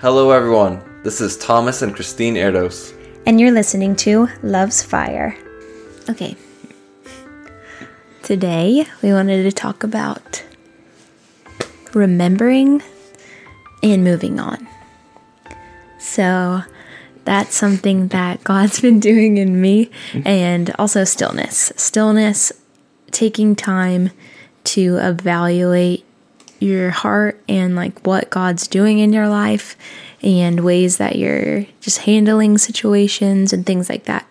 Hello, everyone. This is Thomas and Christine Erdos. And you're listening to Love's Fire. Okay. Today, we wanted to talk about remembering and moving on. So, that's something that God's been doing in me, and also stillness. Stillness, taking time to evaluate your heart and like what God's doing in your life and ways that you're just handling situations and things like that.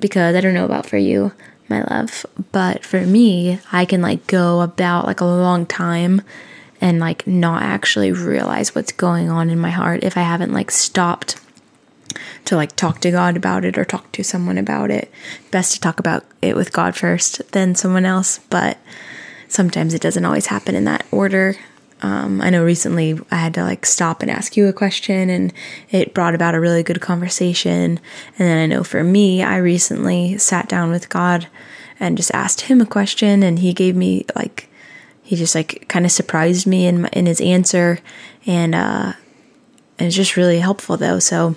Because I don't know about for you, my love, but for me, I can like go about like a long time and like not actually realize what's going on in my heart if I haven't like stopped to like talk to God about it or talk to someone about it. Best to talk about it with God first, then someone else, but sometimes it doesn't always happen in that order. Um, I know recently I had to like stop and ask you a question, and it brought about a really good conversation. And then I know for me, I recently sat down with God and just asked Him a question, and He gave me like He just like kind of surprised me in in His answer, and uh, it was just really helpful though. So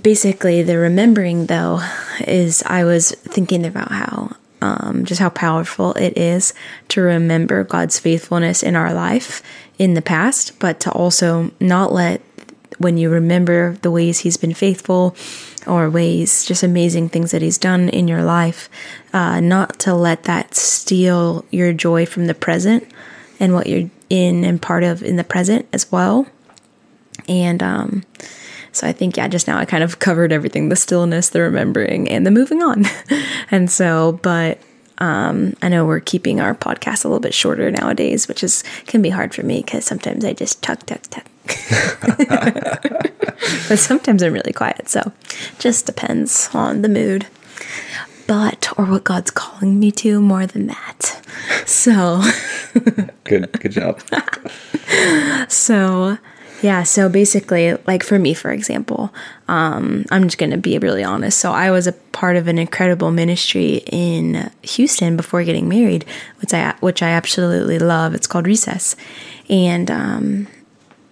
basically, the remembering though is I was thinking about how um, just how powerful it is to remember God's faithfulness in our life in the past, but to also not let, when you remember the ways He's been faithful or ways, just amazing things that He's done in your life, uh, not to let that steal your joy from the present and what you're in and part of in the present as well. And, um, so I think, yeah, just now I kind of covered everything the stillness, the remembering, and the moving on. and so, but um, I know we're keeping our podcast a little bit shorter nowadays, which is can be hard for me because sometimes I just tuck, tuck, tuck. but sometimes I'm really quiet. So just depends on the mood. But, or what God's calling me to more than that. So, good, good job. so, yeah, so basically, like for me, for example, um, I'm just going to be really honest. So I was a part of an incredible ministry in Houston before getting married, which I which I absolutely love. It's called Recess, and um,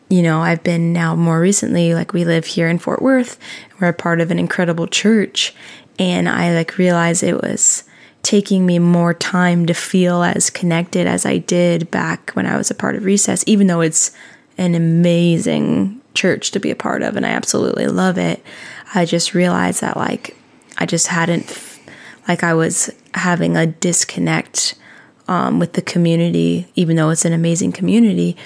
you know I've been now more recently like we live here in Fort Worth. We're a part of an incredible church, and I like realized it was taking me more time to feel as connected as I did back when I was a part of Recess, even though it's an amazing church to be a part of and I absolutely love it. I just realized that like I just hadn't like I was having a disconnect um, with the community, even though it's an amazing community.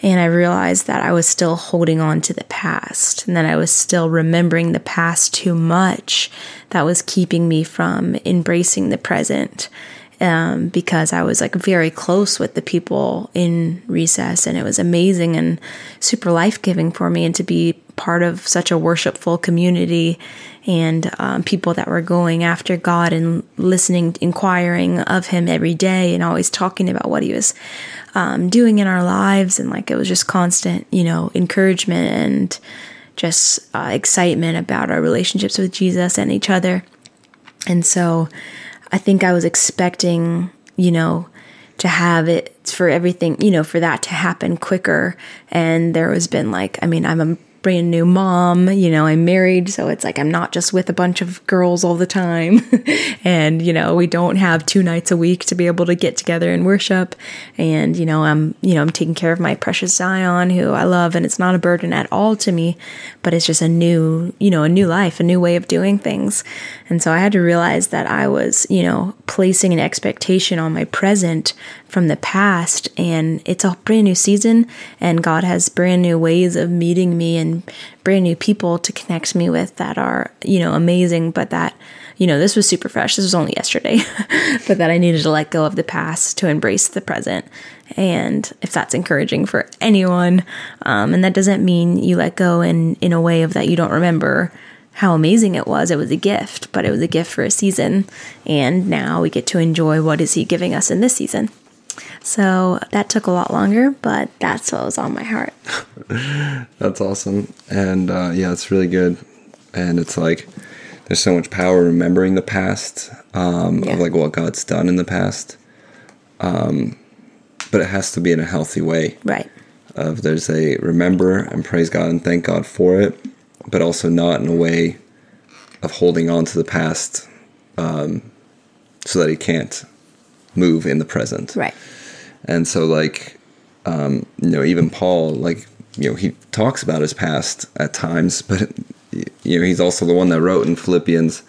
And I realized that I was still holding on to the past and that I was still remembering the past too much that was keeping me from embracing the present um, because I was like very close with the people in recess, and it was amazing and super life giving for me, and to be part of such a worshipful community and um, people that were going after God and listening, inquiring of Him every day, and always talking about what He was um, doing in our lives, and like it was just constant, you know, encouragement and just uh, excitement about our relationships with Jesus and each other, and so I think I was expecting, you know, to have it for everything, you know, for that to happen quicker. And there has been like, I mean, I'm a brand new mom, you know, I'm married, so it's like I'm not just with a bunch of girls all the time. and, you know, we don't have two nights a week to be able to get together and worship. And, you know, I'm, you know, I'm taking care of my precious Zion who I love and it's not a burden at all to me, but it's just a new, you know, a new life, a new way of doing things. And so I had to realize that I was, you know, placing an expectation on my present from the past and it's a brand new season and God has brand new ways of meeting me and brand new people to connect me with that are, you know, amazing, but that you know, this was super fresh. This was only yesterday, but that I needed to let go of the past to embrace the present. And if that's encouraging for anyone, um, and that doesn't mean you let go in in a way of that you don't remember how amazing it was. It was a gift, but it was a gift for a season, and now we get to enjoy what is He giving us in this season. So that took a lot longer, but that's what was on my heart. that's awesome. And uh, yeah, it's really good. And it's like there's so much power remembering the past um, yeah. of like what God's done in the past. Um, but it has to be in a healthy way. Right. of there's a remember and praise God and thank God for it, but also not in a way of holding on to the past um, so that he can't move in the present. Right. And so, like, um, you know, even Paul, like, you know, he talks about his past at times, but you know, he's also the one that wrote in Philippians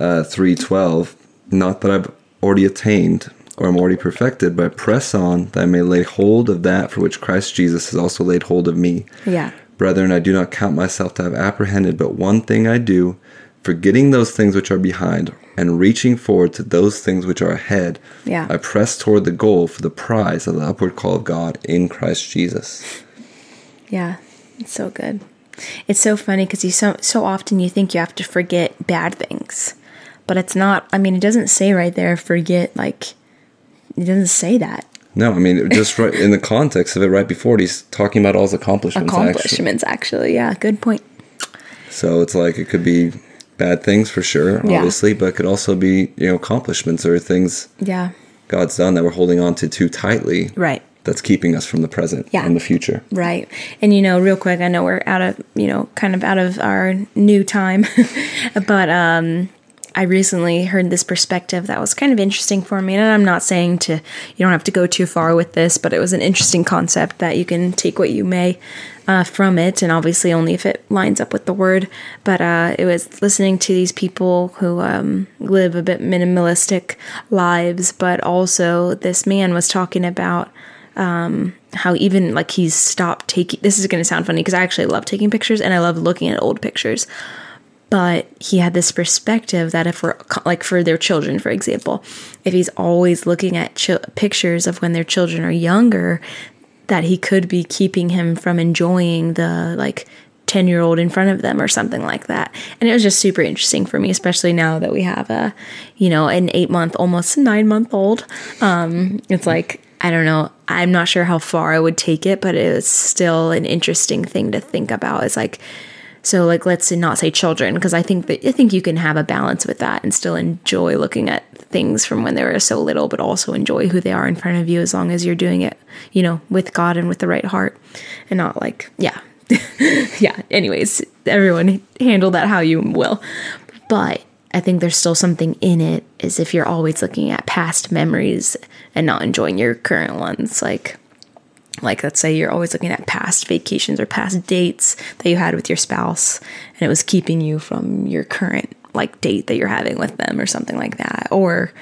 uh, three twelve, not that I've already attained or am already perfected, but I press on that I may lay hold of that for which Christ Jesus has also laid hold of me. Yeah. Brethren, I do not count myself to have apprehended, but one thing I do, forgetting those things which are behind and reaching forward to those things which are ahead. Yeah. I press toward the goal for the prize of the upward call of God in Christ Jesus. Yeah. It's so good. It's so funny because you so so often you think you have to forget bad things, but it's not. I mean, it doesn't say right there forget like it doesn't say that. No, I mean just right in the context of it, right before it, he's talking about all his accomplishments. Accomplishments, actually. actually. Yeah, good point. So it's like it could be bad things for sure, Yeah. obviously, but it could also be you know accomplishments or things Yeah. God's done that we're holding on to too tightly. Right. That's keeping us from the present Yeah. and the future. Right. And you know, real quick, I know we're out of, you know, kind of out of our new time, but um I recently heard this perspective that was kind of interesting for me. And I'm not saying to, you don't have to go too far with this, but it was an interesting concept that you can take what you may uh, from it. And obviously, only if it lines up with the word. But uh, it was listening to these people who um, live a bit minimalistic lives, but also this man was talking about how even like he's stopped taking this is going to sound funny because I actually love taking pictures and I love looking at old pictures. But he had this perspective that if we're like for their children, for example, if he's always looking at pictures of when their children are younger, that he could be keeping him from enjoying the like 10 year old in front of them or something like that. And it was just super interesting for me, especially now that we have a, you know, an eight month, almost nine month old. Um, it's like, I don't know. I'm not sure how far I would take it, but it's still an interesting thing to think about. It's like, so like let's not say children because I think that I think you can have a balance with that and still enjoy looking at things from when they were so little, but also enjoy who they are in front of you as long as you're doing it, you know, with God and with the right heart, and not like yeah, yeah. Anyways, everyone handle that how you will, but I think there's still something in it as if you're always looking at past memories and not enjoying your current ones, like like let's say you're always looking at past vacations or past dates that you had with your spouse and it was keeping you from your current like date that you're having with them or something like that. Or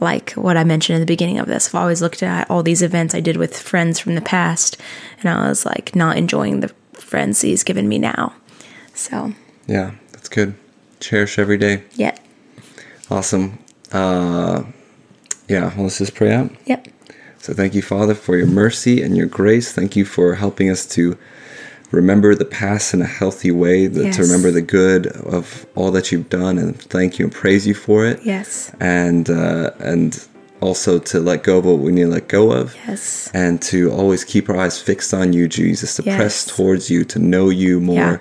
like what i mentioned in the beginning of this i've always looked at all these events i did with friends from the past and i was like not enjoying the friends he's given me now. So Yeah, that's good. Cherish every day. yeah Awesome. Uh, yeah, well, let's just pray out. yep So thank you, Father, for your mercy and your grace. Thank you for helping us to remember the past in a healthy way, that Yes. to remember the good of all that you've done, and thank you and praise you for it. yes And uh, and also to let go of what we need to let go of. yes And to always keep our eyes fixed on you, Jesus, to press towards you, to know you more, Yeah.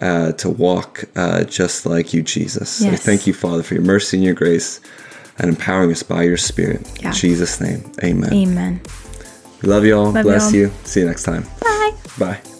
Uh, to walk uh, just like you, Jesus. So Yes. thank you, Father, for your mercy and your grace and empowering us by your Spirit. Yeah. In Jesus' name, amen. amen We love you all. Love Bless y'all. you. See you next time. bye Bye.